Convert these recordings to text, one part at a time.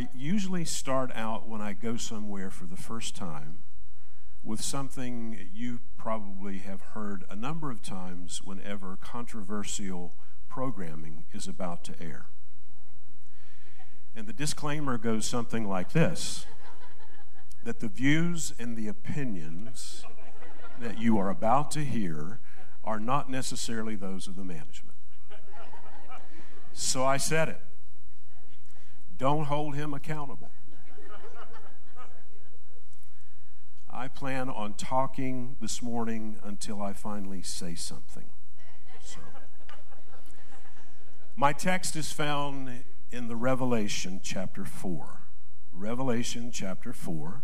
I usually start out when I go somewhere for the first time with something you probably have heard a number of times whenever controversial programming is about to air. And the disclaimer goes something like this that the views and the opinions that you are about to hear are not necessarily those of the management. So I said it. Don't hold him accountable. I plan on talking this morning until I finally say something. So, my text is found in the Revelation chapter 4. Revelation chapter 4.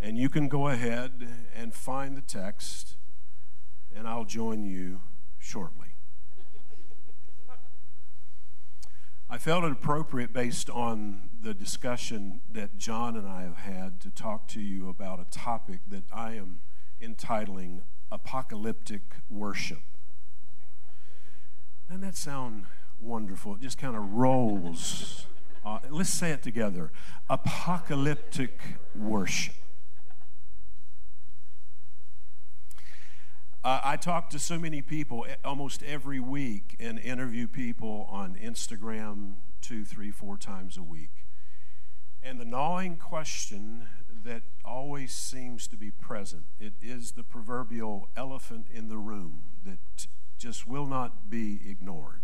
And you can go ahead and find the text, and I'll join you shortly. I felt it appropriate based on the discussion that John and I have had to talk to you about a topic that I am entitling Apocalyptic Worship. Doesn't that sound wonderful? It just kind of rolls. Uh, let's say it together Apocalyptic Worship. Uh, I talk to so many people almost every week and interview people on Instagram two, three, four times a week. And the gnawing question that always seems to be present it is the proverbial elephant in the room that just will not be ignored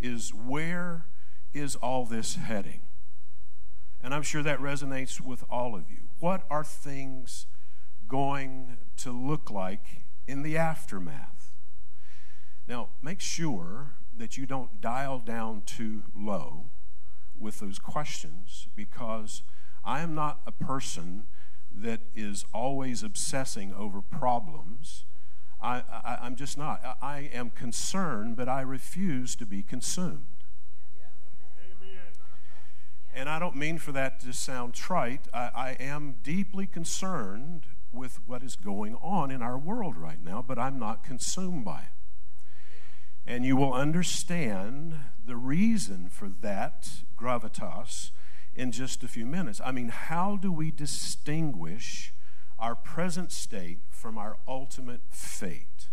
is where is all this heading and i'm sure that resonates with all of you what are things going to look like in the aftermath. Now, make sure that you don't dial down too low with those questions because I am not a person that is always obsessing over problems. I, am just not. I, I, am concerned, but I refuse to be consumed. And I don't mean for that to sound trite. I, I am deeply concerned with what is going on in our world right now, but I'm not consumed by it. And you will understand the reason for that gravitas in just a few minutes. I mean, how do we distinguish our present state from our ultimate fate?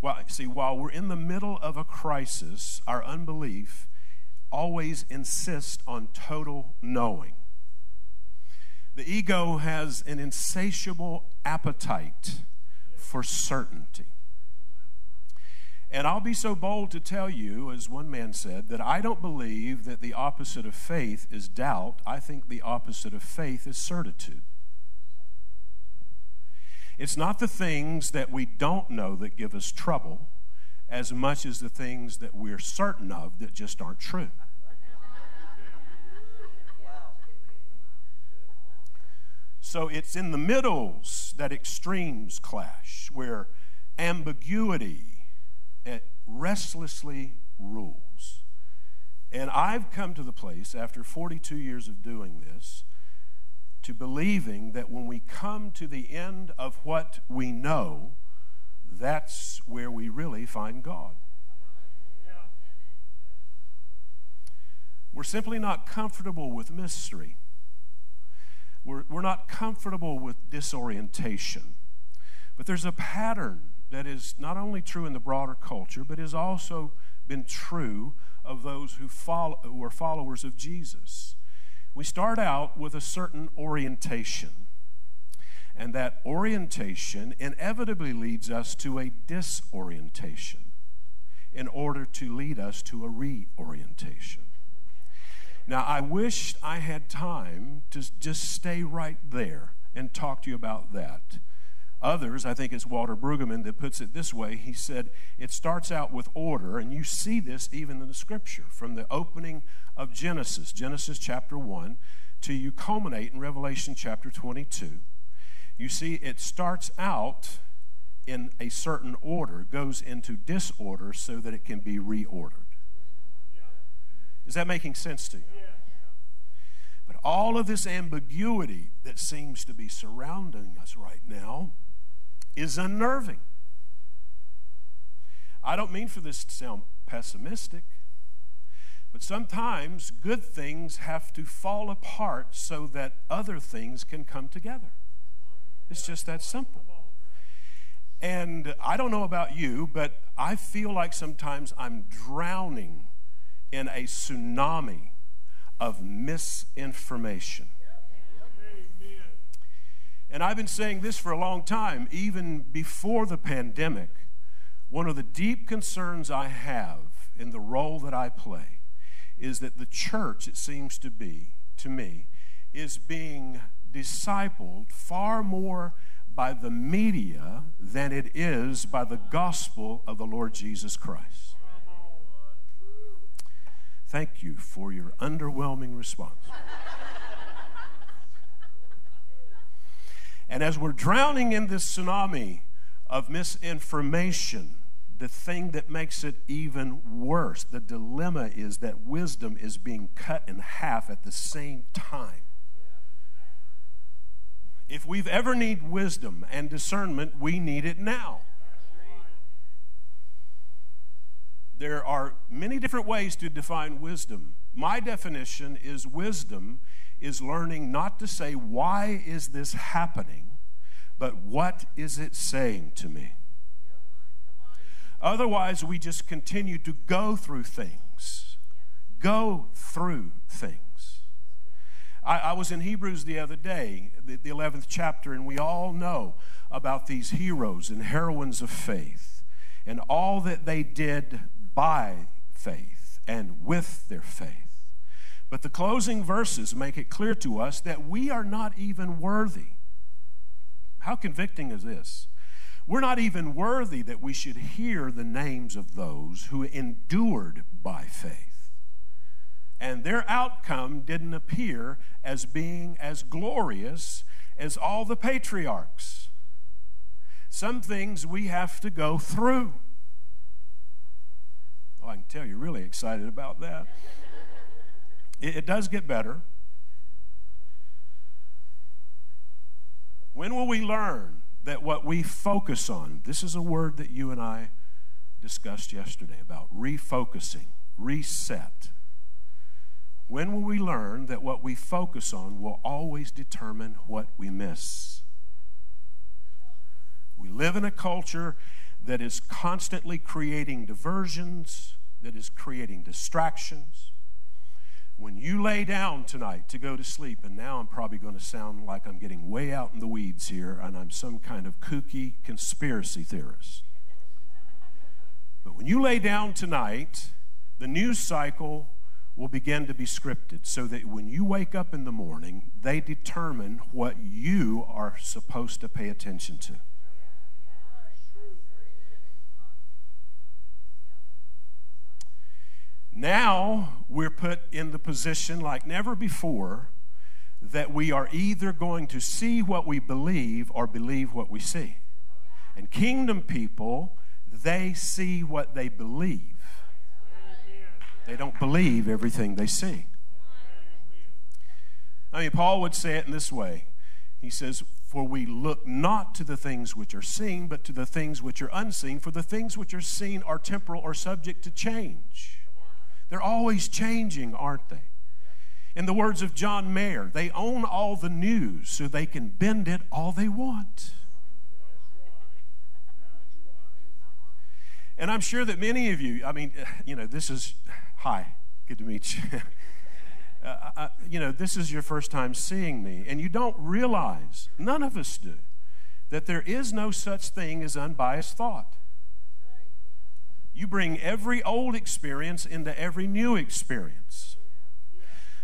Well, see, while we're in the middle of a crisis, our unbelief always insists on total knowing. The ego has an insatiable appetite for certainty. And I'll be so bold to tell you, as one man said, that I don't believe that the opposite of faith is doubt. I think the opposite of faith is certitude. It's not the things that we don't know that give us trouble as much as the things that we're certain of that just aren't true. So it's in the middles that extremes clash, where ambiguity eh, restlessly rules. And I've come to the place, after 42 years of doing this, to believing that when we come to the end of what we know, that's where we really find God. We're simply not comfortable with mystery. We're, we're not comfortable with disorientation. But there's a pattern that is not only true in the broader culture, but has also been true of those who, follow, who are followers of Jesus. We start out with a certain orientation, and that orientation inevitably leads us to a disorientation in order to lead us to a reorientation. Now, I wish I had time to just stay right there and talk to you about that. Others, I think it's Walter Brueggemann that puts it this way. He said, It starts out with order, and you see this even in the scripture from the opening of Genesis, Genesis chapter 1, till you culminate in Revelation chapter 22. You see, it starts out in a certain order, goes into disorder so that it can be reordered. Is that making sense to you? But all of this ambiguity that seems to be surrounding us right now is unnerving. I don't mean for this to sound pessimistic, But sometimes good things have to fall apart so that other things can come together. It's just that simple. And I don't know about you, but I feel like sometimes I'm drowning in a tsunami of misinformation. And I've been saying this for a long time, even before the pandemic. One of the deep concerns I have in the role that I play is that the church, it seems to be, to me, is being discipled far more by the media than it is by the gospel of the Lord Jesus Christ. Thank you for your underwhelming response. and as we're drowning in this tsunami of misinformation, the thing that makes it even worse, the dilemma is that wisdom is being cut in half at the same time. If we've ever need wisdom and discernment, we need it now. There are many different ways to define wisdom. My definition is wisdom is learning not to say, Why is this happening? but what is it saying to me? Otherwise, we just continue to go through things. Go through things. I, I was in Hebrews the other day, the, the 11th chapter, and we all know about these heroes and heroines of faith and all that they did by faith and with their faith. But the closing verses make it clear to us that we are not even worthy. How convicting is this? We're not even worthy that we should hear the names of those who endured by faith. And their outcome didn't appear as being as glorious as all the patriarchs. Some things we have to go through. I can tell you're really excited about that. It, it does get better. When will we learn that what we focus on, this is a word that you and I discussed yesterday about refocusing, reset. When will we learn that what we focus on will always determine what we miss? We live in a culture that is constantly creating diversions, that is creating distractions when you lay down tonight to go to sleep, and now I'm probably going to sound like I'm getting way out in the weeds here and I'm some kind of kooky conspiracy theorist. But when you lay down tonight, the news cycle will begin to be scripted so that when you wake up in the morning, they determine what you are supposed to pay attention to. Now we're put in the position like never before that we are either going to see what we believe or believe what we see. And kingdom people, they see what they believe. They don't believe everything they see. I mean, Paul would say it in this way He says, For we look not to the things which are seen, but to the things which are unseen, for the things which are seen are temporal or subject to change. They're always changing, aren't they? In the words of John Mayer, they own all the news so they can bend it all they want. And I'm sure that many of you, I mean, you know, this is, hi, good to meet you. uh, I, you know, this is your first time seeing me, and you don't realize, none of us do, that there is no such thing as unbiased thought. You bring every old experience into every new experience.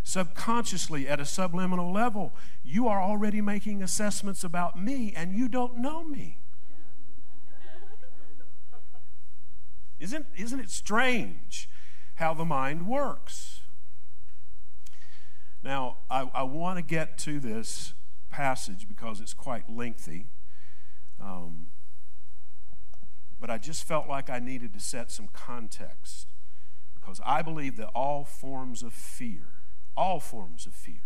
Subconsciously, at a subliminal level, you are already making assessments about me and you don't know me. Isn't, isn't it strange how the mind works? Now, I, I want to get to this passage because it's quite lengthy. Um, but I just felt like I needed to set some context because I believe that all forms of fear, all forms of fear,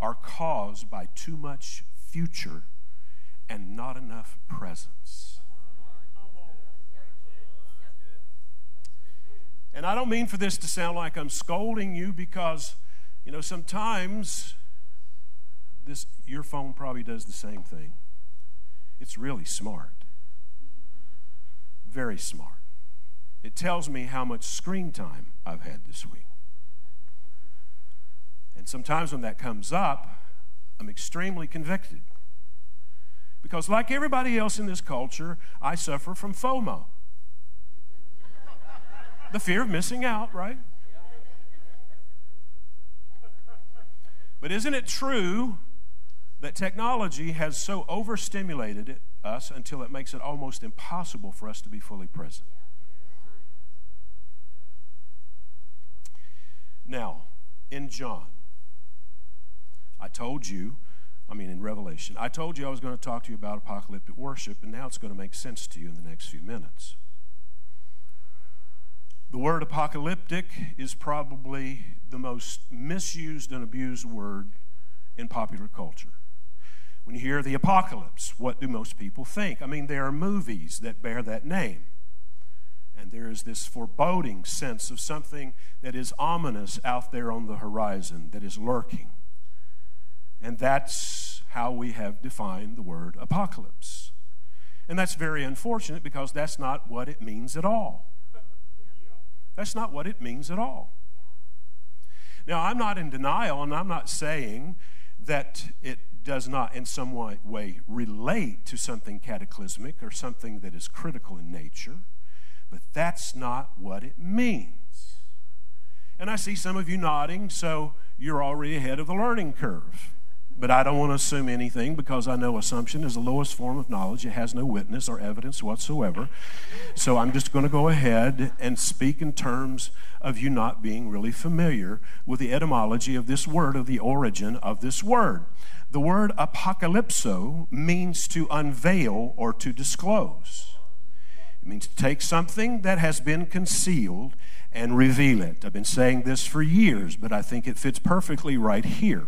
are caused by too much future and not enough presence. And I don't mean for this to sound like I'm scolding you because, you know, sometimes this your phone probably does the same thing. It's really smart. Very smart. It tells me how much screen time I've had this week. And sometimes when that comes up, I'm extremely convicted. Because, like everybody else in this culture, I suffer from FOMO the fear of missing out, right? But isn't it true that technology has so overstimulated us until it makes it almost impossible for us to be fully present? Now, in John, I told you, I mean, in Revelation, I told you I was going to talk to you about apocalyptic worship, and now it's going to make sense to you in the next few minutes. The word apocalyptic is probably the most misused and abused word in popular culture. When you hear the apocalypse, what do most people think? I mean, there are movies that bear that name. And there is this foreboding sense of something that is ominous out there on the horizon, that is lurking. And that's how we have defined the word apocalypse. And that's very unfortunate because that's not what it means at all. That's not what it means at all. Now, I'm not in denial, and I'm not saying that it does not in some way relate to something cataclysmic or something that is critical in nature, but that's not what it means. And I see some of you nodding, so you're already ahead of the learning curve. But I don't want to assume anything because I know assumption is the lowest form of knowledge. It has no witness or evidence whatsoever. So I'm just going to go ahead and speak in terms of you not being really familiar with the etymology of this word, of the origin of this word. The word apocalypso means to unveil or to disclose. It means to take something that has been concealed and reveal it. I've been saying this for years, but I think it fits perfectly right here.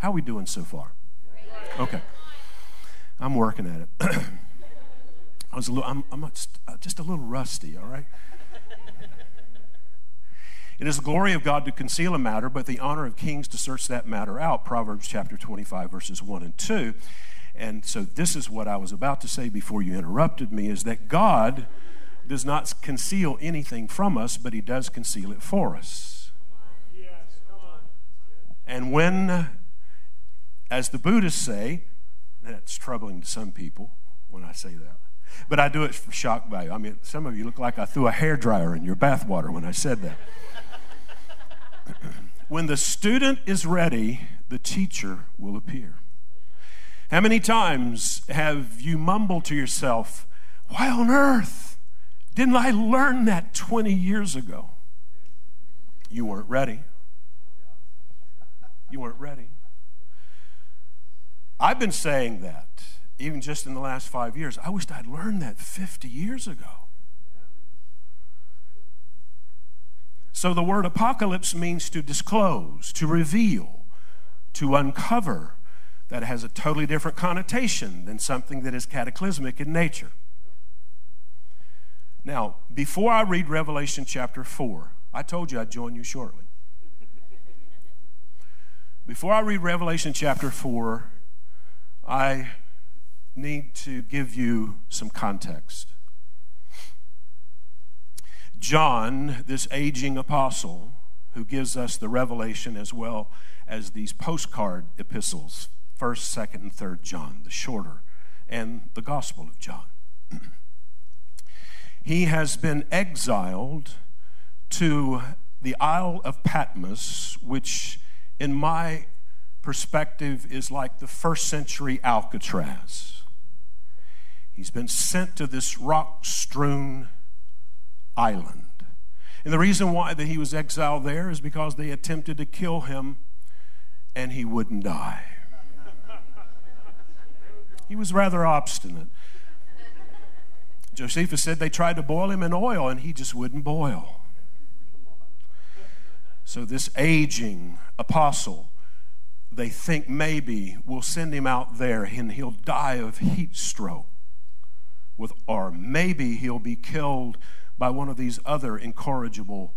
How are we doing so far? Okay. I'm working at it. I was a little, I'm, I'm uh, just a little rusty, all right? It is the glory of God to conceal a matter, but the honor of kings to search that matter out. Proverbs chapter 25, verses 1 and 2. And so, this is what I was about to say before you interrupted me is that God does not conceal anything from us, but He does conceal it for us. Yes, and when as the Buddhists say, that's troubling to some people when I say that. But I do it for shock value. I mean, some of you look like I threw a hair dryer in your bathwater when I said that. When the student is ready, the teacher will appear. How many times have you mumbled to yourself, Why on earth didn't I learn that 20 years ago? You weren't ready. You weren't ready. I've been saying that even just in the last five years. I wished I'd learned that 50 years ago. So the word apocalypse means to disclose, to reveal, to uncover. That has a totally different connotation than something that is cataclysmic in nature. Now, before I read Revelation chapter 4, I told you I'd join you shortly. Before I read Revelation chapter 4, I need to give you some context. John, this aging apostle, who gives us the revelation as well as these postcard epistles, 1st, 2nd, and 3rd John, the shorter, and the Gospel of John. he has been exiled to the Isle of Patmos, which, in my perspective is like the first century Alcatraz. He's been sent to this rock strewn island. And the reason why that he was exiled there is because they attempted to kill him and he wouldn't die. He was rather obstinate. Josephus said they tried to boil him in oil and he just wouldn't boil. So, this aging apostle they think maybe we'll send him out there and he'll die of heat stroke with or maybe he'll be killed by one of these other incorrigible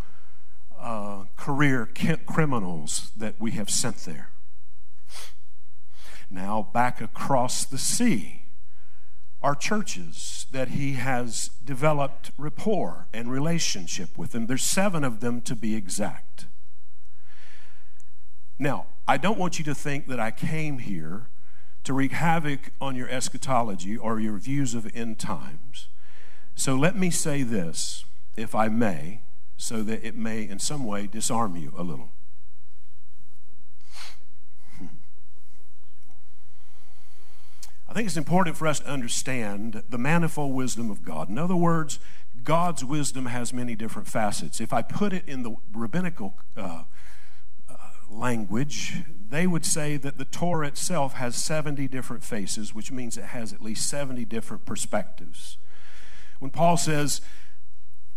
uh, career criminals that we have sent there. Now, back across the sea are churches that he has developed rapport and relationship with them. There's seven of them to be exact. Now, I don't want you to think that I came here to wreak havoc on your eschatology or your views of end times. So let me say this, if I may, so that it may in some way disarm you a little. I think it's important for us to understand the manifold wisdom of God. In other words, God's wisdom has many different facets. If I put it in the rabbinical uh, uh, language, they would say that the Torah itself has 70 different faces, which means it has at least 70 different perspectives. When Paul says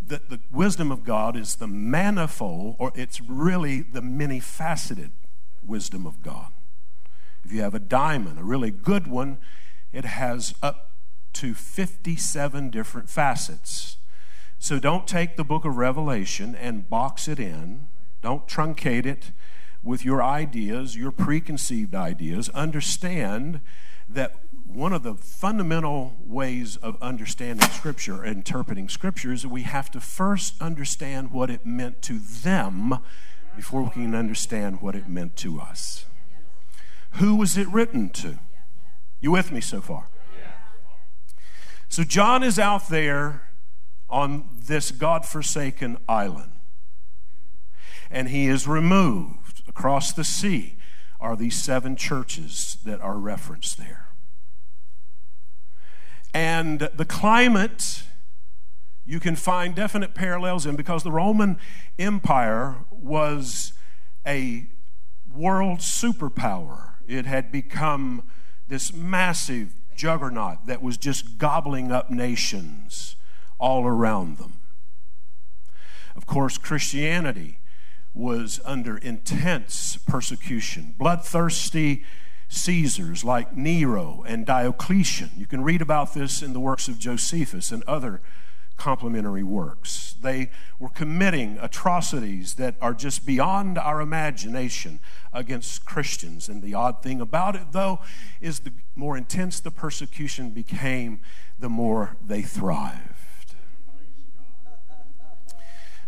that the wisdom of God is the manifold, or it's really the many faceted wisdom of God. If you have a diamond, a really good one, it has up to 57 different facets. So don't take the book of Revelation and box it in. Don't truncate it with your ideas, your preconceived ideas. Understand that one of the fundamental ways of understanding Scripture, interpreting Scripture, is that we have to first understand what it meant to them before we can understand what it meant to us. Who was it written to? You with me so far? So John is out there on this God forsaken island. And he is removed across the sea are these seven churches that are referenced there. And the climate, you can find definite parallels in because the Roman Empire was a world superpower. It had become this massive juggernaut that was just gobbling up nations all around them. Of course, Christianity was under intense persecution. Bloodthirsty Caesars like Nero and Diocletian. You can read about this in the works of Josephus and other complementary works. They were committing atrocities that are just beyond our imagination against Christians. And the odd thing about it, though, is the more intense the persecution became, the more they thrived.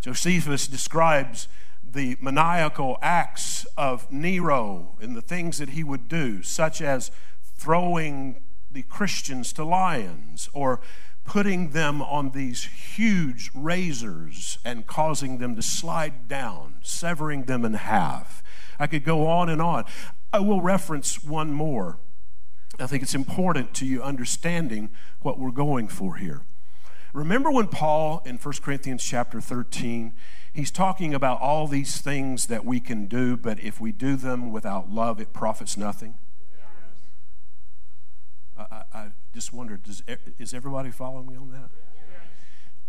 Josephus describes the maniacal acts of Nero and the things that he would do, such as throwing the Christians to lions or putting them on these huge razors and causing them to slide down, severing them in half. I could go on and on. I will reference one more. I think it's important to you understanding what we're going for here. Remember when Paul in 1 Corinthians chapter 13, he's talking about all these things that we can do, but if we do them without love, it profits nothing? I, I just wondered, does, is everybody following me on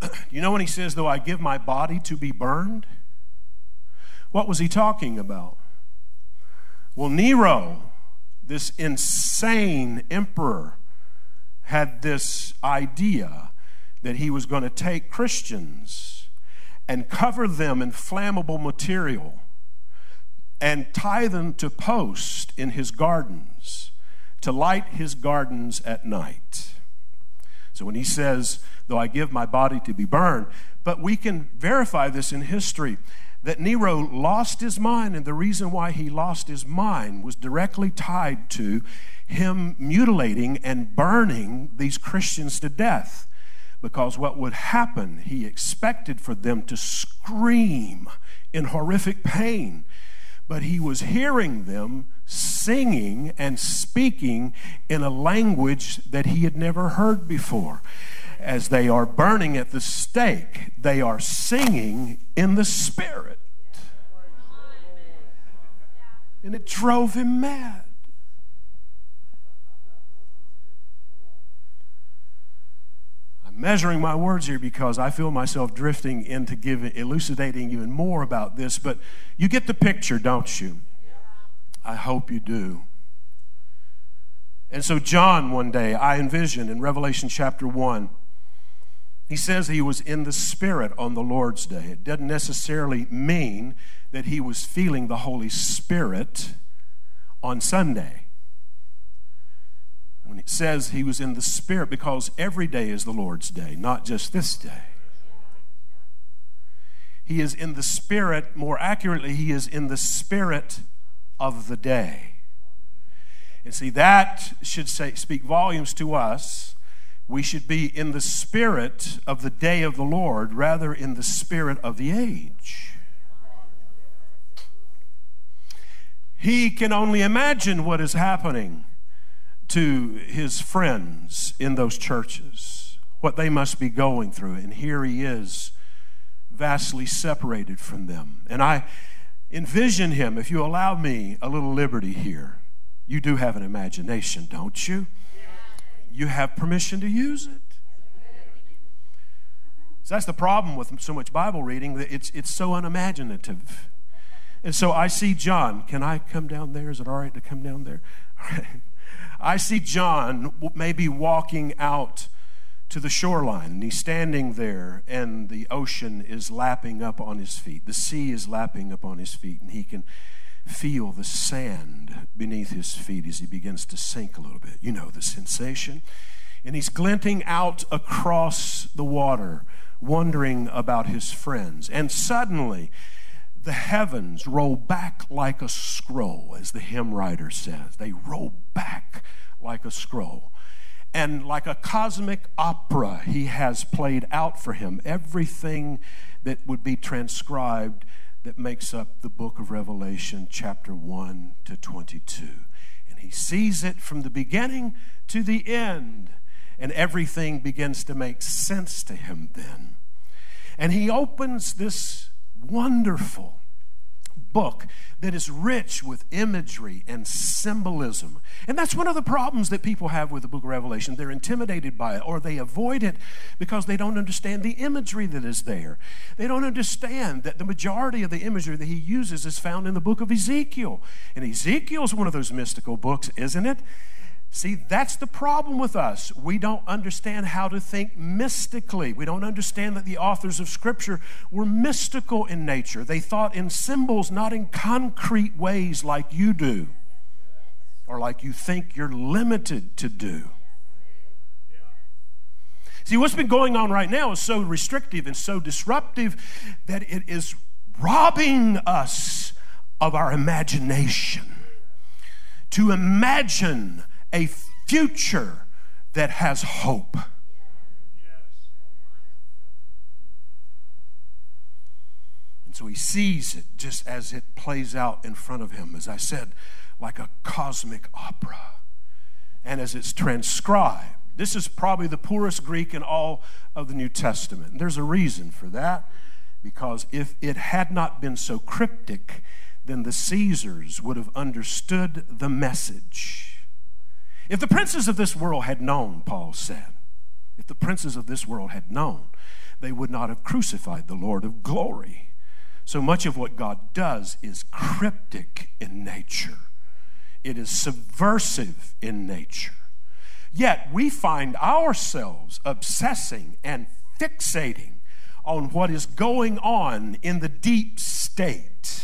that? you know when he says, though I give my body to be burned? What was he talking about? Well, Nero, this insane emperor, had this idea that he was going to take Christians and cover them in flammable material and tie them to posts in his gardens to light his gardens at night. So when he says, though I give my body to be burned, but we can verify this in history that Nero lost his mind, and the reason why he lost his mind was directly tied to him mutilating and burning these Christians to death. Because what would happen, he expected for them to scream in horrific pain but he was hearing them singing and speaking in a language that he had never heard before. As they are burning at the stake, they are singing in the Spirit. And it drove him mad. Measuring my words here because I feel myself drifting into giving, elucidating even more about this, but you get the picture, don't you? I hope you do. And so, John, one day, I envisioned in Revelation chapter 1, He says he was in the Spirit on the Lord's day. It doesn't necessarily mean that he was feeling the Holy Spirit on Sunday. When it says he was in the Spirit, because every day is the Lord's day, not just this day. He is in the Spirit, more accurately, he is in the Spirit of the day. And see, that should say, speak volumes to us. We should be in the spirit of the day of the Lord rather in the spirit of the age. He can only imagine what is happening to his friends in those churches, what they must be going through. And here he is, vastly separated from them. And I envision him, if you allow me a little liberty here. You do have an imagination, don't you? You have permission to use it. So that's the problem with so much Bible reading, that it's, it's so unimaginative. And so I see John. Can I come down there? Is it all right to come down there? I see John maybe walking out to the shoreline, and he's standing there, and the ocean is lapping up on his feet. The sea is lapping up on his feet, and he can feel the sand beneath his feet as he begins to sink a little bit. You know the sensation. And he's glinting out across the water, wondering about his friends. And suddenly, the heavens roll back like a scroll, as the hymn writer says. They roll back like a scroll. And like a cosmic opera, he has played out for him everything that would be transcribed that makes up the book of Revelation, chapter 1 to 22. And he sees it from the beginning to the end, and everything begins to make sense to him then. And he opens this wonderful book that is rich with imagery and symbolism. And that's one of the problems that people have with the book of Revelation. They're intimidated by it or they avoid it because they don't understand the imagery that is there. They don't understand that the majority of the imagery that he uses is found in the book of Ezekiel. And Ezekiel is one of those mystical books, isn't it? See, that's the problem with us. We don't understand how to think mystically. We don't understand that the authors of Scripture were mystical in nature. They thought in symbols, not in concrete ways like you do, or like you think you're limited to do. See, what's been going on right now is so restrictive and so disruptive that it is robbing us of our imagination. To imagine a future that has hope. And so he sees it just as it plays out in front of him, as I said, like a cosmic opera. And as it's transcribed, this is probably the poorest Greek in all of the New Testament. And there's a reason for that, because if it had not been so cryptic, then the Caesars would have understood the message if the princes of this world had known, Paul said, if the princes of this world had known, they would not have crucified the Lord of glory. So much of what God does is cryptic in nature, it is subversive in nature. Yet we find ourselves obsessing and fixating on what is going on in the deep state.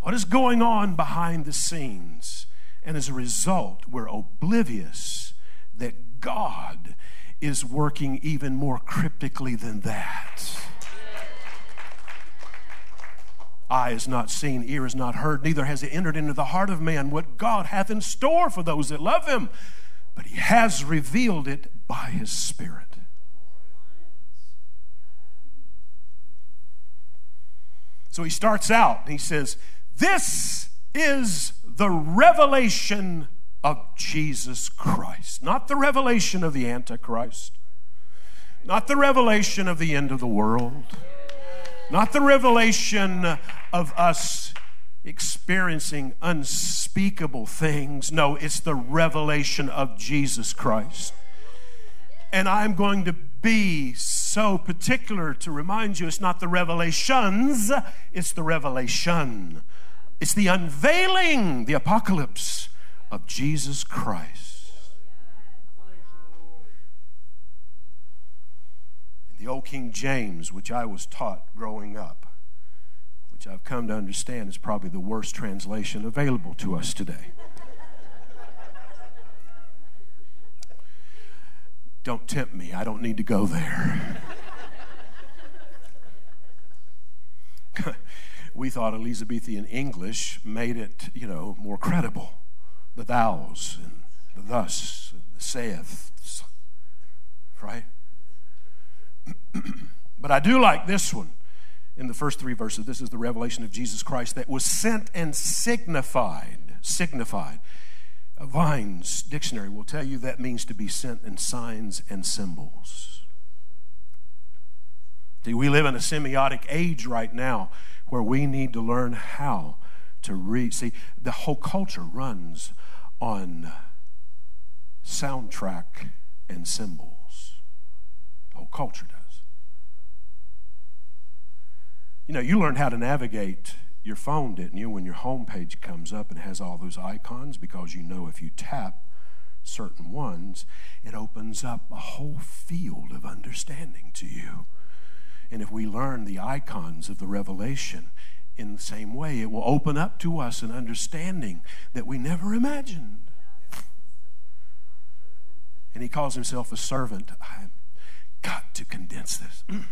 What is going on behind the scenes? And as a result, we're oblivious that God is working even more cryptically than that. Eye is not seen, ear is not heard, neither has it entered into the heart of man what God hath in store for those that love him. But he has revealed it by his Spirit. So he starts out he says, This is the revelation of Jesus Christ, not the revelation of the Antichrist, not the revelation of the end of the world, not the revelation of us experiencing unspeakable things. No, it's the revelation of Jesus Christ. And I'm going to be so particular to remind you it's not the revelations, it's the revelation it's the unveiling, the apocalypse of Jesus Christ. In the old King James, which I was taught growing up, which I've come to understand is probably the worst translation available to us today. Don't tempt me. I don't need to go there. We thought Elizabethan English made it, you know, more credible. The thous and the thus and the saith, right? but I do like this one in the first three verses. This is the revelation of Jesus Christ that was sent and signified. Signified. Vine's dictionary will tell you that means to be sent in signs and symbols. See, we live in a semiotic age right now where we need to learn how to read. See, the whole culture runs on soundtrack and symbols. The whole culture does. You know, you learn how to navigate your phone, didn't you, when your home page comes up and has all those icons because you know if you tap certain ones, it opens up a whole field of understanding to you. And if we learn the icons of the revelation in the same way, it will open up to us an understanding that we never imagined. And he calls himself a servant. I've got to condense this.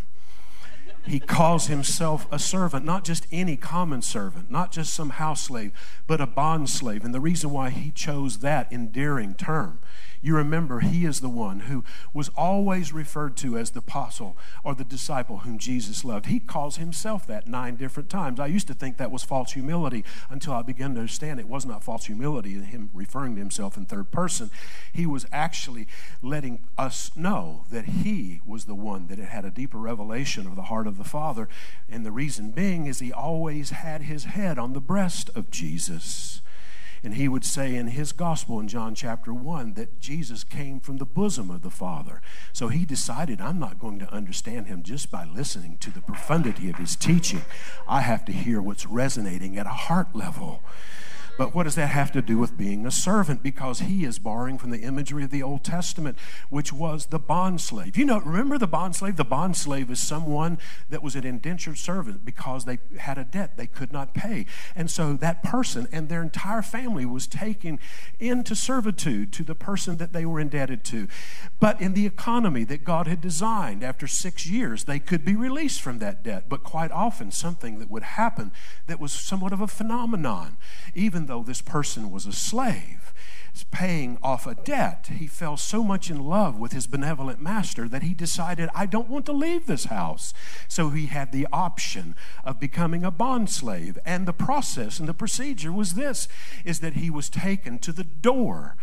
he calls himself a servant, not just any common servant, not just some house slave, but a bond slave. And the reason why he chose that endearing term you remember he is the one who was always referred to as the apostle or the disciple whom Jesus loved. He calls himself that nine different times. I used to think that was false humility until I began to understand it was not false humility him referring to himself in third person. He was actually letting us know that he was the one that had a deeper revelation of the heart of the Father. And the reason being is he always had his head on the breast of Jesus. And he would say in his gospel in John chapter 1 that Jesus came from the bosom of the Father. So he decided, I'm not going to understand him just by listening to the profundity of his teaching. I have to hear what's resonating at a heart level. But what does that have to do with being a servant? Because he is borrowing from the imagery of the Old Testament, which was the bond slave. You know, remember the bond slave? The bond slave is someone that was an indentured servant because they had a debt they could not pay. And so that person and their entire family was taken into servitude to the person that they were indebted to. But in the economy that God had designed, after six years, they could be released from that debt. But quite often, something that would happen that was somewhat of a phenomenon, even though this person was a slave, paying off a debt, he fell so much in love with his benevolent master that he decided, I don't want to leave this house. So he had the option of becoming a bond slave. And the process and the procedure was this is that he was taken to the door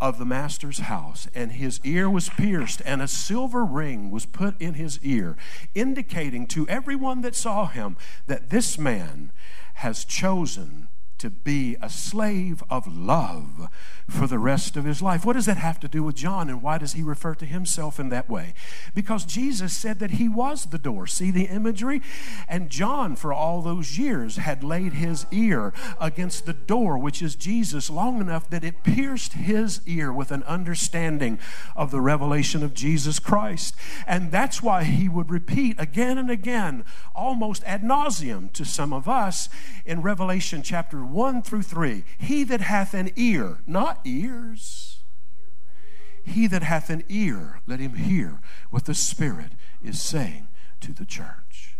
of the master's house, and his ear was pierced, and a silver ring was put in his ear, indicating to everyone that saw him that this man has chosen to be a slave of love for the rest of his life. What does that have to do with John, and why does he refer to himself in that way? Because Jesus said that he was the door. See the imagery? And John, for all those years, had laid his ear against the door, which is Jesus, long enough that it pierced his ear with an understanding of the revelation of Jesus Christ. And that's why he would repeat again and again, almost ad nauseum to some of us, in Revelation chapter 1 through 3. He that hath an ear, not ears, he that hath an ear, let him hear what the Spirit is saying to the church.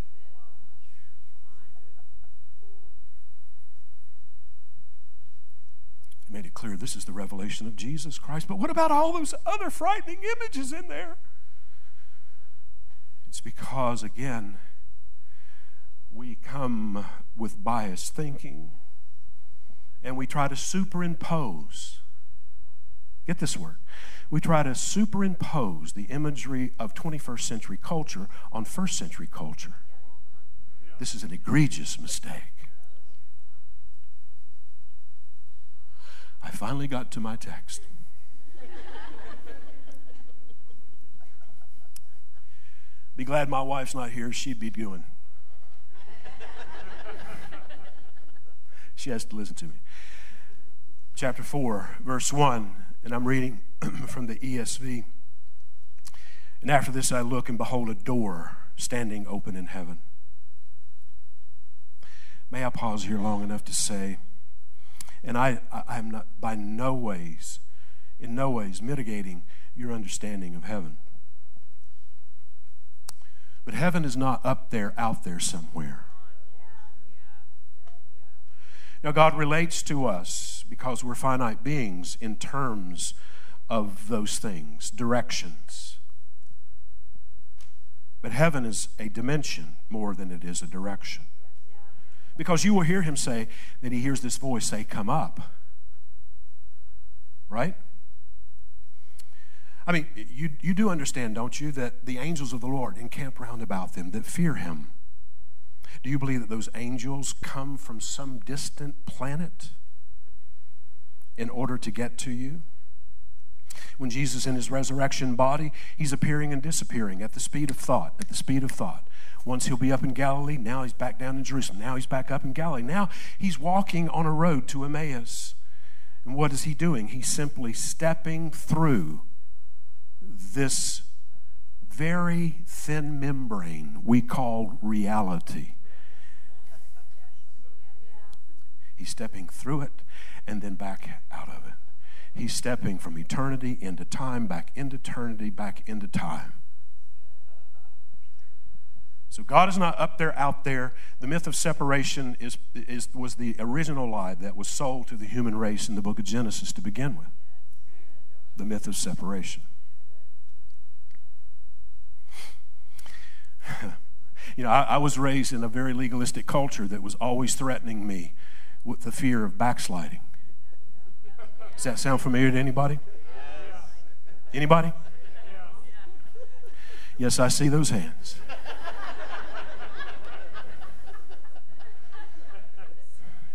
He made it clear this is the revelation of Jesus Christ. But what about all those other frightening images in there? It's because, again, we come with biased thinking and we try to superimpose. Get this word. We try to superimpose the imagery of 21st century culture on first century culture. This is an egregious mistake. I finally got to my text. Be glad my wife's not here. She'd be doing. She has to listen to me chapter 4, verse 1, and I'm reading from the ESV. And after this, I look and behold a door standing open in heaven. May I pause here long enough to say, and I, I, am not by no ways, in no ways mitigating your understanding of heaven. But heaven is not up there, out there somewhere. Now, God relates to us because we're finite beings in terms of those things, directions. But heaven is a dimension more than it is a direction. Because you will hear him say that he hears this voice say, Come up. Right? I mean, you, you do understand, don't you, that the angels of the Lord encamp round about them that fear him. Do you believe that those angels come from some distant planet in order to get to you? When Jesus in his resurrection body, he's appearing and disappearing at the speed of thought, at the speed of thought. Once he'll be up in Galilee, now he's back down in Jerusalem. Now he's back up in Galilee. Now he's walking on a road to Emmaus. And what is he doing? He's simply stepping through this very thin membrane we call reality. He's stepping through it and then back out of it. He's stepping from eternity into time, back into eternity, back into time. So God is not up there, out there. The myth of separation is, is, was the original lie that was sold to the human race in the book of Genesis to begin with. The myth of separation. you know, I, I was raised in a very legalistic culture that was always threatening me with the fear of backsliding. Does that sound familiar to anybody? Anybody? Yes, I see those hands.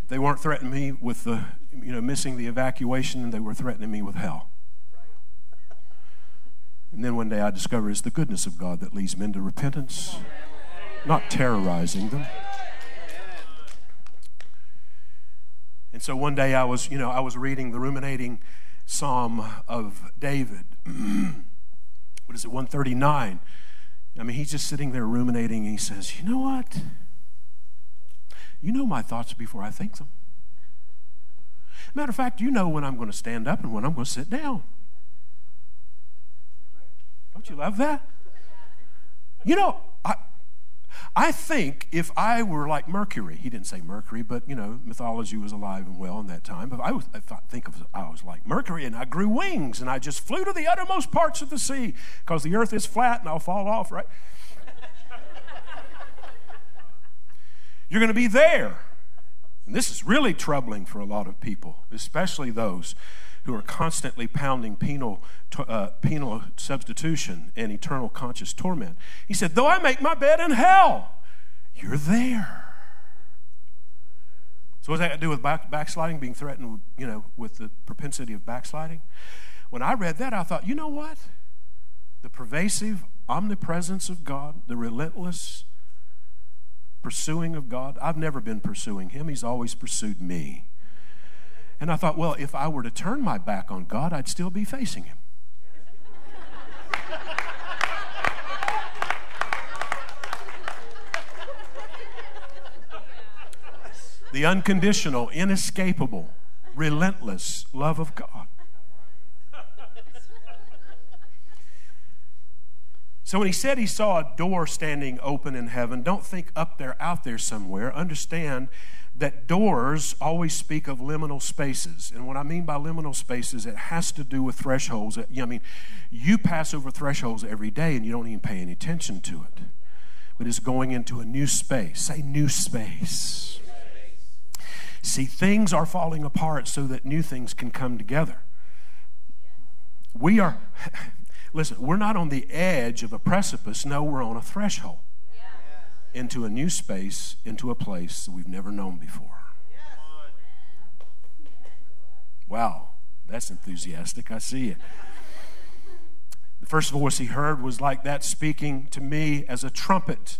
They weren't threatening me with the, you know, missing the evacuation, they were threatening me with hell. And then one day I discovered it's the goodness of God that leads men to repentance, not terrorizing them. And so one day I was, you know, I was reading the ruminating psalm of David. what is it, 139? I mean, he's just sitting there ruminating and he says, You know what? You know my thoughts before I think them. Matter of fact, you know when I'm going to stand up and when I'm going to sit down. Don't you love that? You know, I, think if I were like Mercury, he didn't say Mercury, but you know, mythology was alive and well in that time. But I, was, I think of I was like Mercury and I grew wings and I just flew to the uttermost parts of the sea because the earth is flat and I'll fall off, right? You're going to be there. And this is really troubling for a lot of people, especially those who are constantly pounding penal, uh, penal substitution and eternal conscious torment. He said, Though I make my bed in hell, you're there. So, what's that got to do with back, backsliding, being threatened you know, with the propensity of backsliding? When I read that, I thought, you know what? The pervasive omnipresence of God, the relentless pursuing of God, I've never been pursuing Him, He's always pursued me. And I thought, well, if I were to turn my back on God, I'd still be facing Him. the unconditional, inescapable, relentless love of God. So when he said he saw a door standing open in heaven, don't think up there, out there somewhere. Understand that doors always speak of liminal spaces. And what I mean by liminal spaces, it has to do with thresholds. I mean, you pass over thresholds every day and you don't even pay any attention to it. But it's going into a new space. Say new space. See, things are falling apart so that new things can come together. We are, listen, we're not on the edge of a precipice. No, we're on a threshold into a new space, into a place that we've never known before. Wow, that's enthusiastic. I see it. The first voice he heard was like that speaking to me as a trumpet.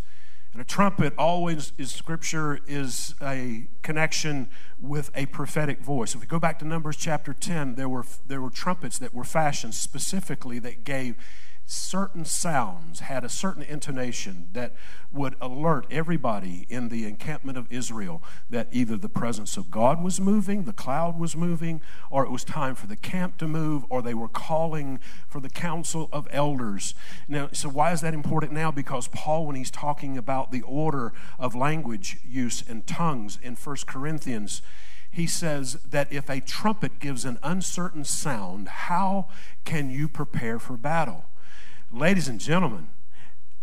And a trumpet always is scripture is a connection with a prophetic voice. If we go back to Numbers chapter 10, there were there were trumpets that were fashioned specifically that gave certain sounds had a certain intonation that would alert everybody in the encampment of Israel that either the presence of God was moving, the cloud was moving, or it was time for the camp to move, or they were calling for the council of elders. Now, so why is that important now? Because Paul, when he's talking about the order of language use and tongues in First Corinthians, he says that if a trumpet gives an uncertain sound, how can you prepare for battle? Ladies and gentlemen,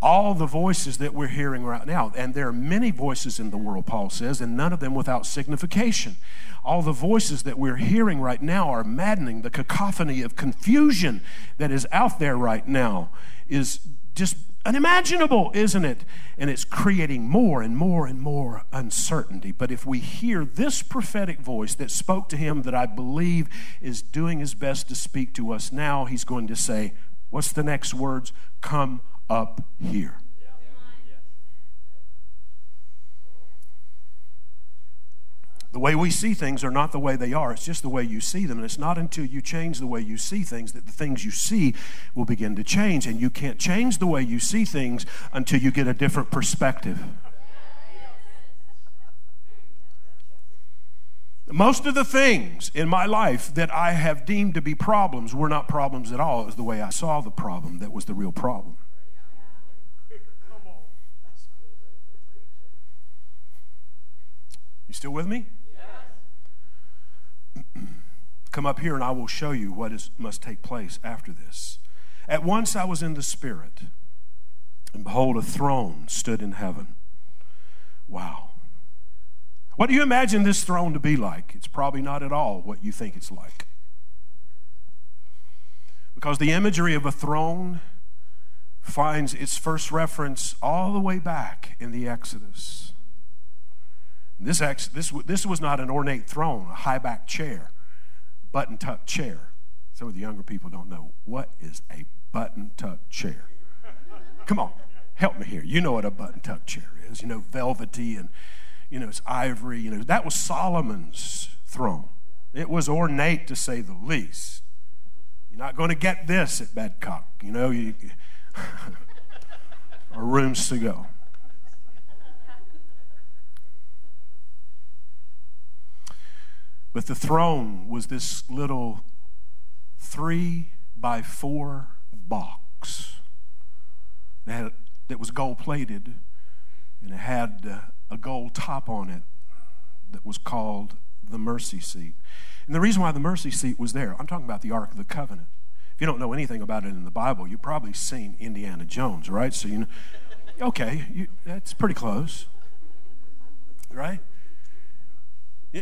all the voices that we're hearing right now, and there are many voices in the world, Paul says, and none of them without signification. All the voices that we're hearing right now are maddening. The cacophony of confusion that is out there right now is just unimaginable, isn't it? And it's creating more and more and more uncertainty. But if we hear this prophetic voice that spoke to him, that I believe is doing his best to speak to us now, he's going to say, What's the next words? Come up here. The way we see things are not the way they are. It's just the way you see them. And it's not until you change the way you see things that the things you see will begin to change. And you can't change the way you see things until you get a different perspective. Most of the things in my life that I have deemed to be problems were not problems at all. It was the way I saw the problem that was the real problem. You still with me? Yes. Come up here and I will show you what is, must take place after this. At once I was in the Spirit, and behold, a throne stood in heaven. Wow. What do you imagine this throne to be like? It's probably not at all what you think it's like. Because the imagery of a throne finds its first reference all the way back in the Exodus. This, ex, this, this was not an ornate throne, a high back chair button tuck chair. Some of the younger people don't know what is a button tuck chair. Come on, help me here. You know what a button tuck chair is. You know, velvety and, you know, it's ivory. You know, that was Solomon's throne. It was ornate to say the least. You're not going to get this at Badcock. You know, you, or rooms to go. But the throne was this little three by four box that, that was gold plated and it had uh, a gold top on it that was called the mercy seat. And the reason why the mercy seat was there, I'm talking about the Ark of the Covenant. If you don't know anything about it in the Bible, you've probably seen Indiana Jones, right? So you know, okay, you, that's pretty close, right?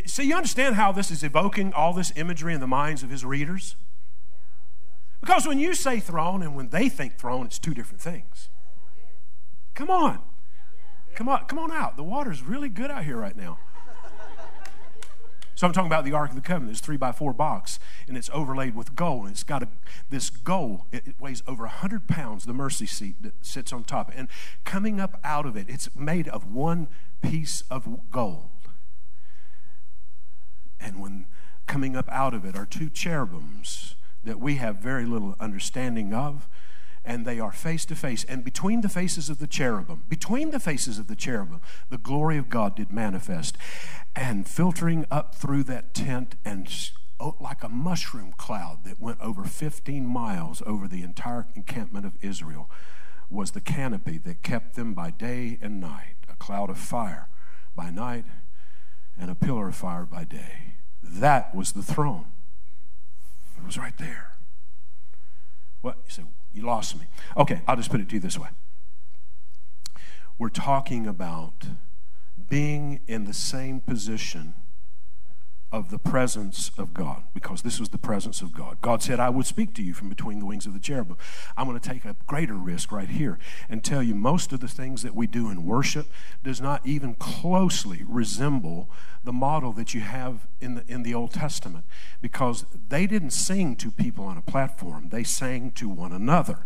See, you understand how this is evoking all this imagery in the minds of his readers? Because when you say throne and when they think throne, it's two different things. Come on. Come on, come on out. The water's really good out here right now. So I'm talking about the Ark of the Covenant. It's three by four box, and it's overlaid with gold. And it's got a, this gold. It, it weighs over hundred pounds. The mercy seat that sits on top, and coming up out of it, it's made of one piece of gold. And when coming up out of it are two cherubims that we have very little understanding of, and they are face to face. And between the faces of the cherubim, between the faces of the cherubim, the glory of God did manifest. And filtering up through that tent and oh, like a mushroom cloud that went over 15 miles over the entire encampment of Israel was the canopy that kept them by day and night, a cloud of fire by night and a pillar of fire by day. That was the throne. It was right there. What? You say, you lost me. Okay, I'll just put it to you this way. We're talking about being in the same position of the presence of God because this was the presence of God. God said, I would speak to you from between the wings of the cherubim. I'm going to take a greater risk right here and tell you most of the things that we do in worship does not even closely resemble the model that you have in the, in the Old Testament because they didn't sing to people on a platform, they sang to one another.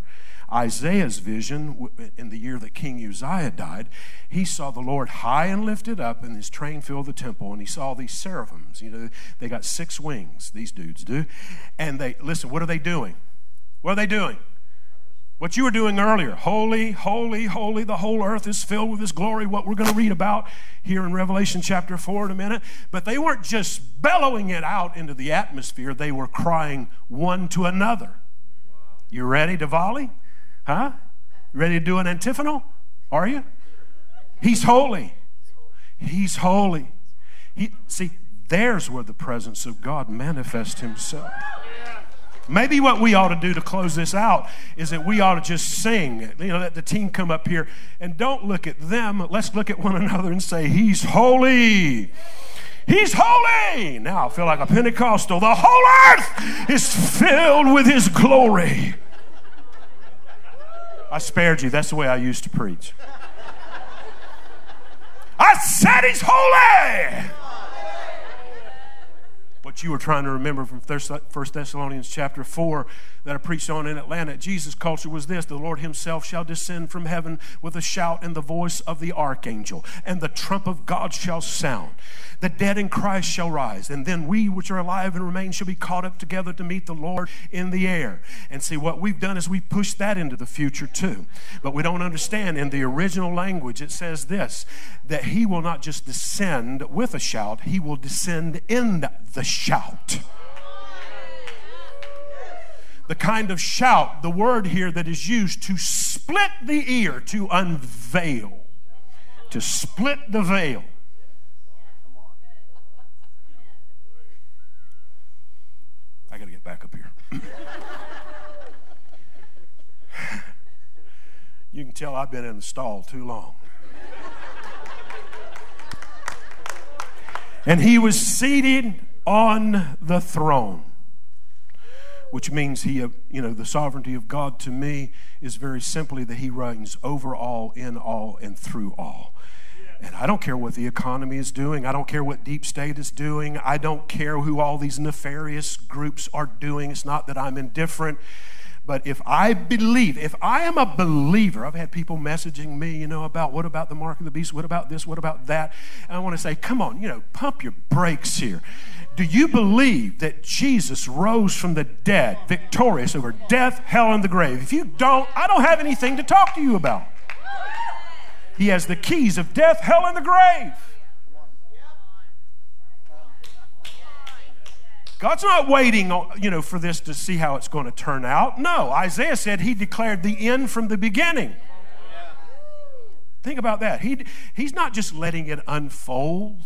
Isaiah's vision in the year that King Uzziah died, he saw the Lord high and lifted up, and his train filled the temple, and he saw these seraphims. You know, they got six wings, these dudes do. And they, listen, what are they doing? What are they doing? What you were doing earlier, holy, holy, holy, the whole earth is filled with His glory, what we're going to read about here in Revelation chapter 4 in a minute. But they weren't just bellowing it out into the atmosphere, they were crying one to another. You ready to volley? Huh? Ready to do an antiphonal? Are you? He's holy. He's holy. He, see, there's where the presence of God manifests Himself. Maybe what we ought to do to close this out is that we ought to just sing. You know, let the team come up here and don't look at them. Let's look at one another and say, He's holy. He's holy. Now I feel like a Pentecostal. The whole earth is filled with His glory. I spared you. That's the way I used to preach. I said He's holy what you were trying to remember from 1 Thessalonians chapter 4 that I preached on in Atlanta. Jesus' culture was this the Lord himself shall descend from heaven with a shout and the voice of the archangel, and the trump of God shall sound. The dead in Christ shall rise, and then we which are alive and remain shall be caught up together to meet the Lord in the air. And see, what we've done is we pushed that into the future too. But we don't understand in the original language, it says this that he will not just descend with a shout, he will descend in the shout. The kind of shout, the word here that is used to split the ear, to unveil, to split the veil. I got to get back up here. you can tell I've been in the stall too long. and he was seated on the throne, which means he, you know, the sovereignty of God to me is very simply that he reigns over all, in all, and through all. And I don't care what the economy is doing. I don't care what deep state is doing. I don't care who all these nefarious groups are doing. It's not that I'm indifferent. But if I believe, if I am a believer, I've had people messaging me, you know, about what about the mark of the beast? What about this? What about that? And I want to say, come on, you know, pump your brakes here. Do you believe that Jesus rose from the dead, victorious over death, hell, and the grave? If you don't, I don't have anything to talk to you about. He has the keys of death, hell, and the grave. God's not waiting, you know, for this to see how it's going to turn out. No, Isaiah said he declared the end from the beginning. Think about that. He, he's not just letting it unfold.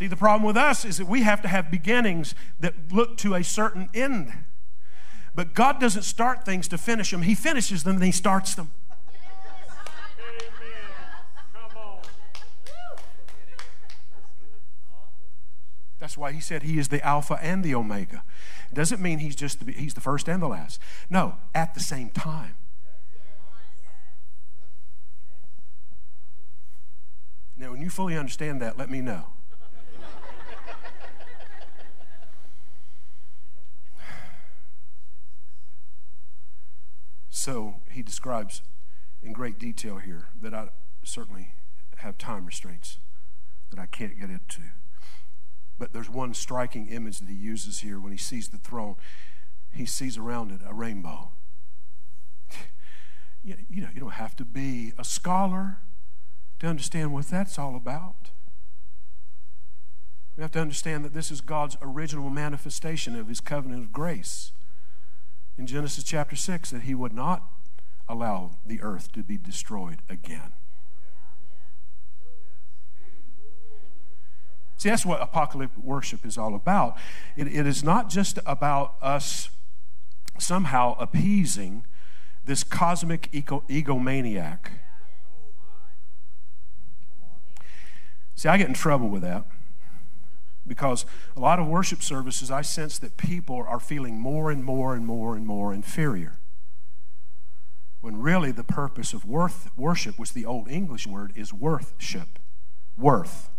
See, the problem with us is that we have to have beginnings that look to a certain end. But God doesn't start things to finish them, He finishes them and He starts them. That's why he said he is the Alpha and the Omega. Doesn't mean he's just the, he's the first and the last. No, at the same time. Now, when you fully understand that, let me know. So he describes in great detail here that I certainly have time restraints that I can't get into. But there's one striking image that he uses here when he sees the throne. He sees around it a rainbow. you, know, you don't have to be a scholar to understand what that's all about. We have to understand that this is God's original manifestation of his covenant of grace. In Genesis chapter 6, that he would not allow the earth to be destroyed again. See, that's what apocalyptic worship is all about. It, it is not just about us somehow appeasing this cosmic ego, egomaniac. See, I get in trouble with that because a lot of worship services, I sense that people are feeling more and more and more and more inferior. When really the purpose of worth, worship, which the old English word is worthship, worth.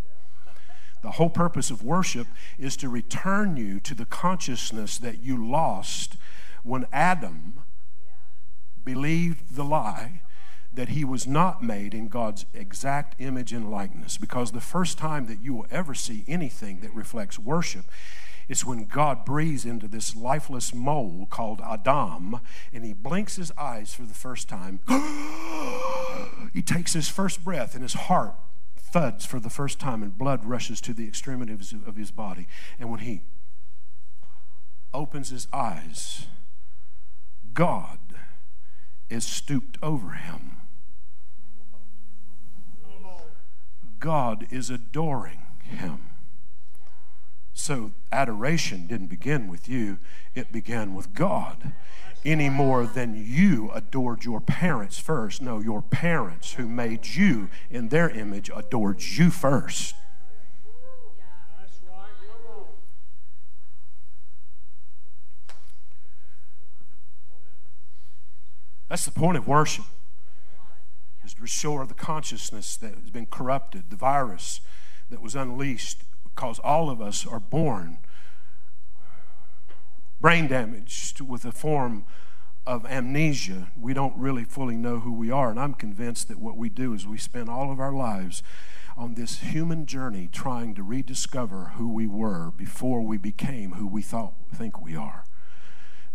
The whole purpose of worship is to return you to the consciousness that you lost when Adam believed the lie that he was not made in God's exact image and likeness. Because the first time that you will ever see anything that reflects worship is when God breathes into this lifeless mole called Adam and he blinks his eyes for the first time. he takes his first breath and his heart thuds for the first time and blood rushes to the extremities of his body. And when he opens his eyes, God is stooped over him. God is adoring him. So adoration didn't begin with you, it began with God. Any more than you adored your parents first. No, your parents who made you in their image adored you first. That's the point of worship. Is to restore the consciousness that has been corrupted, the virus that was unleashed, because all of us are born brain damaged with a form of amnesia. We don't really fully know who we are. And I'm convinced that what we do is we spend all of our lives on this human journey trying to rediscover who we were before we became who we thought think we are.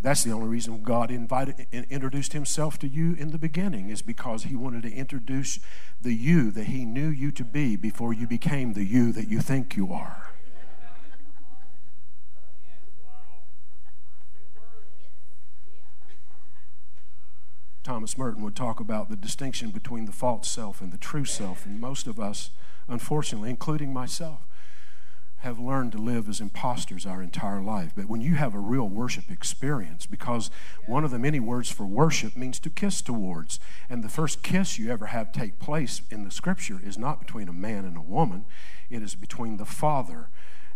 That's the only reason God invited, introduced himself to you in the beginning, is because he wanted to introduce the you that he knew you to be before you became the you that you think you are. Thomas Merton would talk about the distinction between the false self and the true self, and most of us, unfortunately, including myself, have learned to live as imposters our entire life. But when you have a real worship experience, because one of the many words for worship means to kiss towards, and the first kiss you ever have take place in the scripture is not between a man and a woman, it is between the Father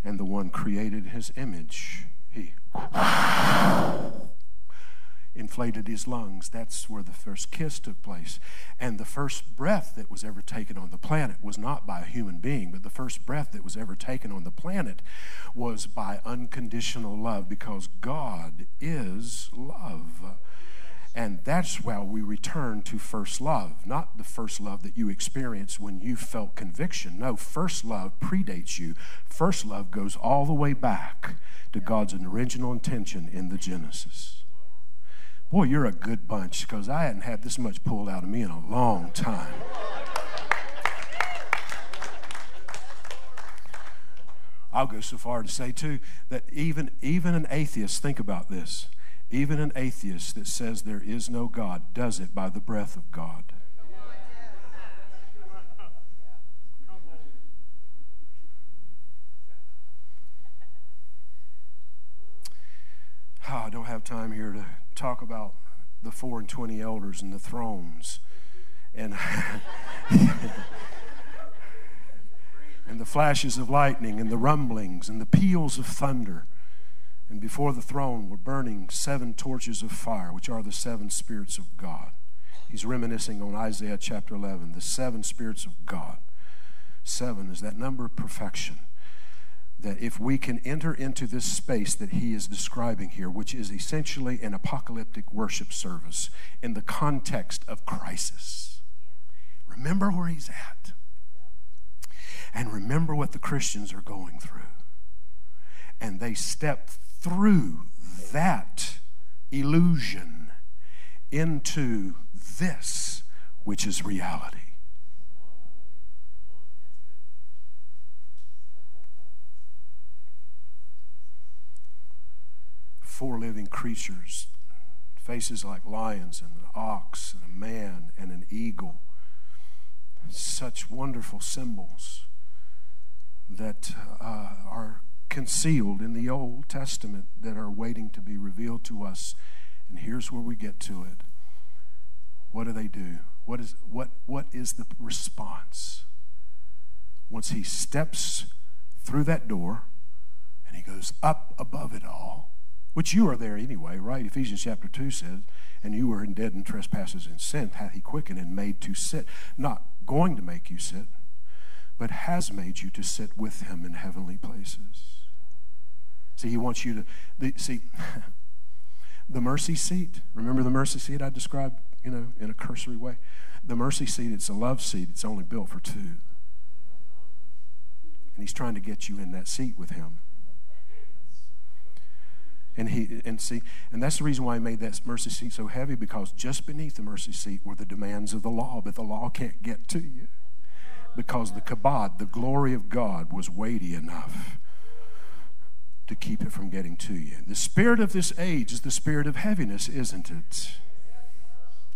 and the one created his image. He inflated his lungs. That's where the first kiss took place. And the first breath that was ever taken on the planet was not by a human being, but the first breath that was ever taken on the planet was by unconditional love because God is love. And that's why we return to first love, not the first love that you experienced when you felt conviction. No, first love predates you. First love goes all the way back to God's original intention in the Genesis. Boy, you're a good bunch because I hadn't had this much pulled out of me in a long time. I'll go so far to say, too, that even, even an atheist, think about this, even an atheist that says there is no God does it by the breath of God. Oh, I don't have time here to talk about the four and twenty elders and the thrones and and the flashes of lightning and the rumblings and the peals of thunder. And before the throne were burning seven torches of fire which are the seven spirits of god. He's reminiscing on isaiah chapter 11 the seven spirits of god. Seven is that number of perfection that if we can enter into this space that he is describing here, which is essentially an apocalyptic worship service in the context of crisis, remember where he's at. And remember what the Christians are going through. And they step through that illusion into this, which is reality. Four living creatures, faces like lions and an ox and a man and an eagle. Such wonderful symbols that uh, are concealed in the Old Testament that are waiting to be revealed to us. And here's where we get to it. What do they do? What is, what, what is the response? Once he steps through that door and he goes up above it all, which you are there anyway, right? Ephesians chapter 2 says, And you were in dead in trespasses and sin, hath he quickened and made to sit. Not going to make you sit, but has made you to sit with him in heavenly places. See, he wants you to the, see the mercy seat. Remember the mercy seat I described you know, in a cursory way. The mercy seat, it's a love seat. It's only built for two. And he's trying to get you in that seat with him. And he and see, and that's the reason why he made that mercy seat so heavy, because just beneath the mercy seat were the demands of the law, but the law can't get to you. Because the kabod, the glory of God, was weighty enough to keep it from getting to you. The spirit of this age is the spirit of heaviness, isn't it?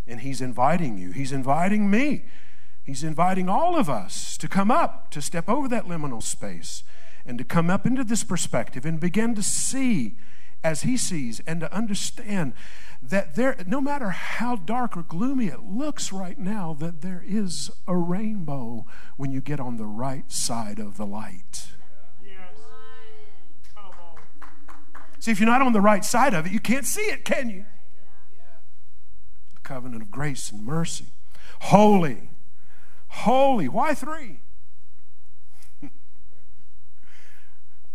And he's inviting you, he's inviting me, he's inviting all of us to come up, to step over that liminal space, and to come up into this perspective and begin to see as he sees and to understand that there no matter how dark or gloomy it looks right now that there is a rainbow when you get on the right side of the light. See if you're not on the right side of it you can't see it can you? The covenant of grace and mercy. Holy holy why three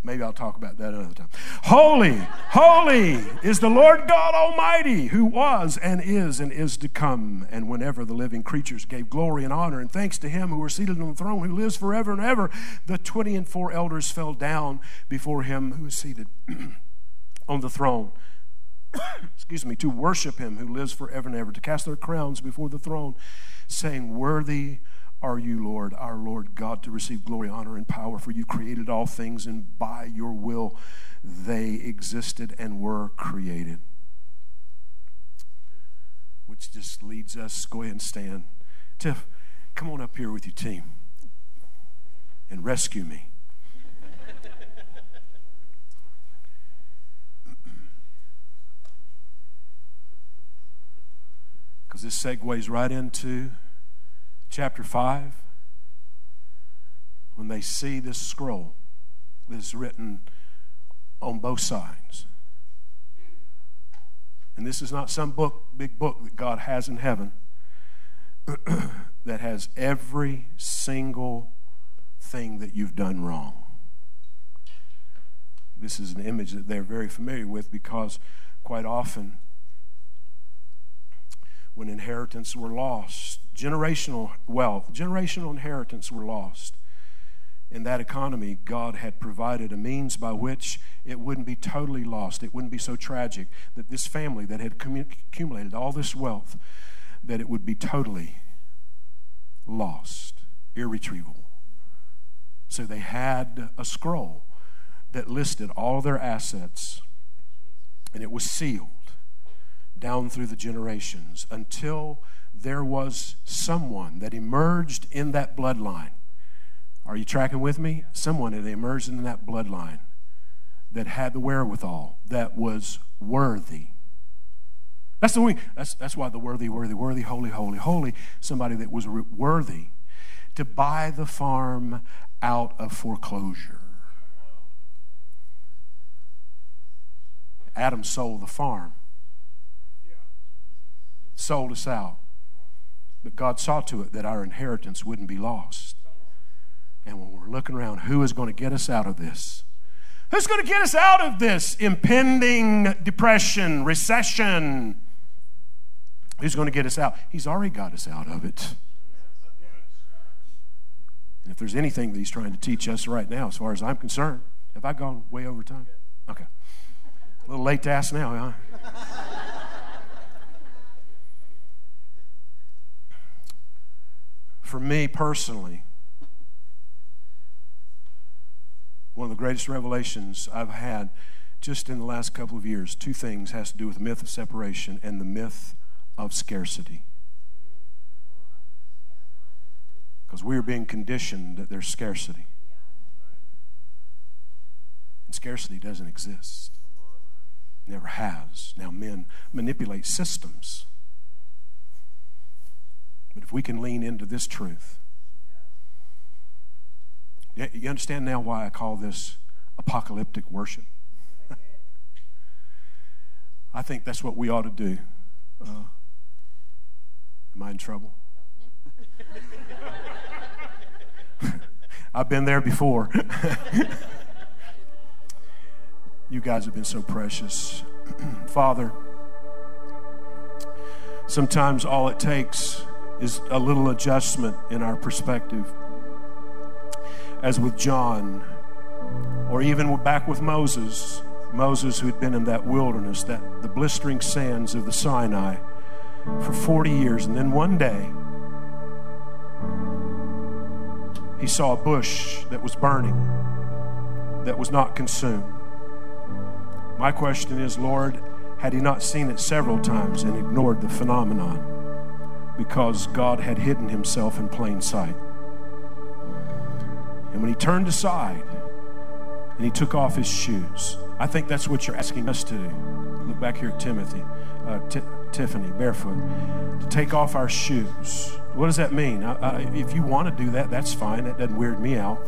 Maybe I'll talk about that another time. Holy, holy is the Lord God Almighty, who was and is and is to come. And whenever the living creatures gave glory and honor and thanks to him who was seated on the throne, who lives forever and ever, the twenty and four elders fell down before him who is seated on the throne. Excuse me, to worship him who lives forever and ever, to cast their crowns before the throne, saying, Worthy are you, Lord, our Lord God, to receive glory, honor, and power. For you created all things, and by your will they existed and were created. Which just leads us, go ahead and stand. Tiff, come on up here with your team and rescue me. Because this segues right into chapter 5, when they see this scroll that's written on both sides. And this is not some book, big book that God has in heaven that has every single thing that you've done wrong. This is an image that they're very familiar with because quite often when inheritance were lost, generational wealth, generational inheritance were lost. In that economy, God had provided a means by which it wouldn't be totally lost. It wouldn't be so tragic that this family that had accumulated all this wealth, that it would be totally lost, irretrievable. So they had a scroll that listed all their assets, and it was sealed down through the generations until there was someone that emerged in that bloodline. Are you tracking with me? Someone that emerged in that bloodline that had the wherewithal, that was worthy. That's the way, that's, that's why the worthy, worthy, worthy, holy, holy, holy, somebody that was worthy to buy the farm out of foreclosure. Adam sold the farm, sold us out. But God saw to it that our inheritance wouldn't be lost. And when we're looking around, who is going to get us out of this? Who's going to get us out of this impending depression, recession? Who's going to get us out? He's already got us out of it. And if there's anything that he's trying to teach us right now, as far as I'm concerned, have I gone way over time? Okay. A little late to ask now, huh? For me personally, one of the greatest revelations I've had just in the last couple of years, two things has to do with the myth of separation and the myth of scarcity. Because we are being conditioned that there's scarcity. And scarcity doesn't exist. Never has. Now men manipulate systems but if we can lean into this truth, you understand now why I call this apocalyptic worship? I think that's what we ought to do. Uh, am I in trouble? I've been there before. you guys have been so precious. Father, Sometimes all it takes is a little adjustment in our perspective. As with John, or even back with Moses, Moses who had been in that wilderness, that the blistering sands of the Sinai for 40 years, and then one day he saw a bush that was burning, that was not consumed. My question is, Lord, had he not seen it several times and ignored the phenomenon because God had hidden himself in plain sight? And when he turned aside and he took off his shoes, I think that's what you're asking us to do. Look back here at Timothy, uh, T- Tiffany, barefoot, to take off our shoes. What does that mean? I, I, if you want to do that, that's fine. That doesn't weird me out.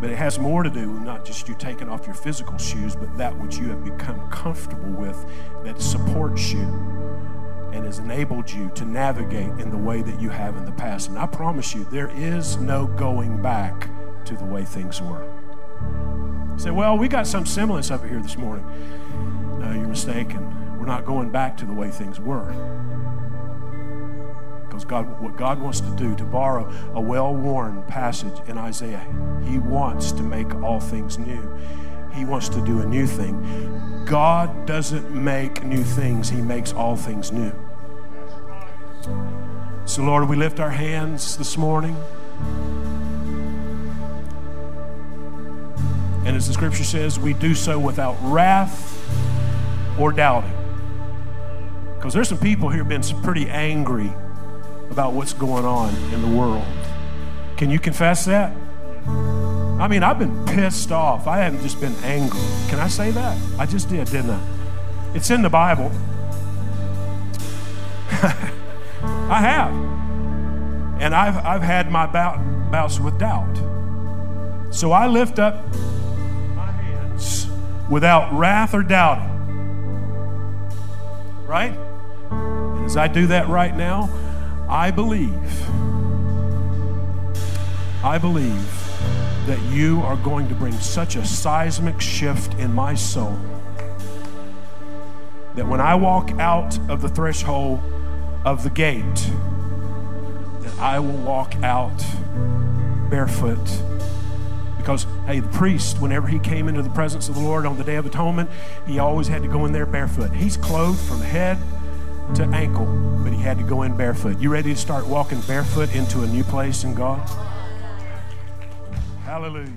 But it has more to do with not just you taking off your physical shoes, but that which you have become comfortable with that supports you and has enabled you to navigate in the way that you have in the past. And I promise you, there is no going back to the way things were. You say, well, we got some semblance of it here this morning. No, you're mistaken. We're not going back to the way things were. Because God, what God wants to do, to borrow a well worn passage in Isaiah, He wants to make all things new. He wants to do a new thing. God doesn't make new things, He makes all things new. So, Lord, we lift our hands this morning. And as the scripture says, we do so without wrath or doubting. Because there's some people here been pretty angry about what's going on in the world. Can you confess that? I mean, I've been pissed off. I haven't just been angry. Can I say that? I just did, didn't I? It's in the Bible. I have. And I've, I've had my bout, bouts with doubt. So I lift up my hands without wrath or doubting. Right? And as I do that right now, I believe, I believe that you are going to bring such a seismic shift in my soul that when I walk out of the threshold of the gate, that I will walk out barefoot because, hey, the priest, whenever he came into the presence of the Lord on the Day of Atonement, he always had to go in there barefoot. He's clothed from head to ankle, but he had to go in barefoot. You ready to start walking barefoot into a new place in God? Hallelujah.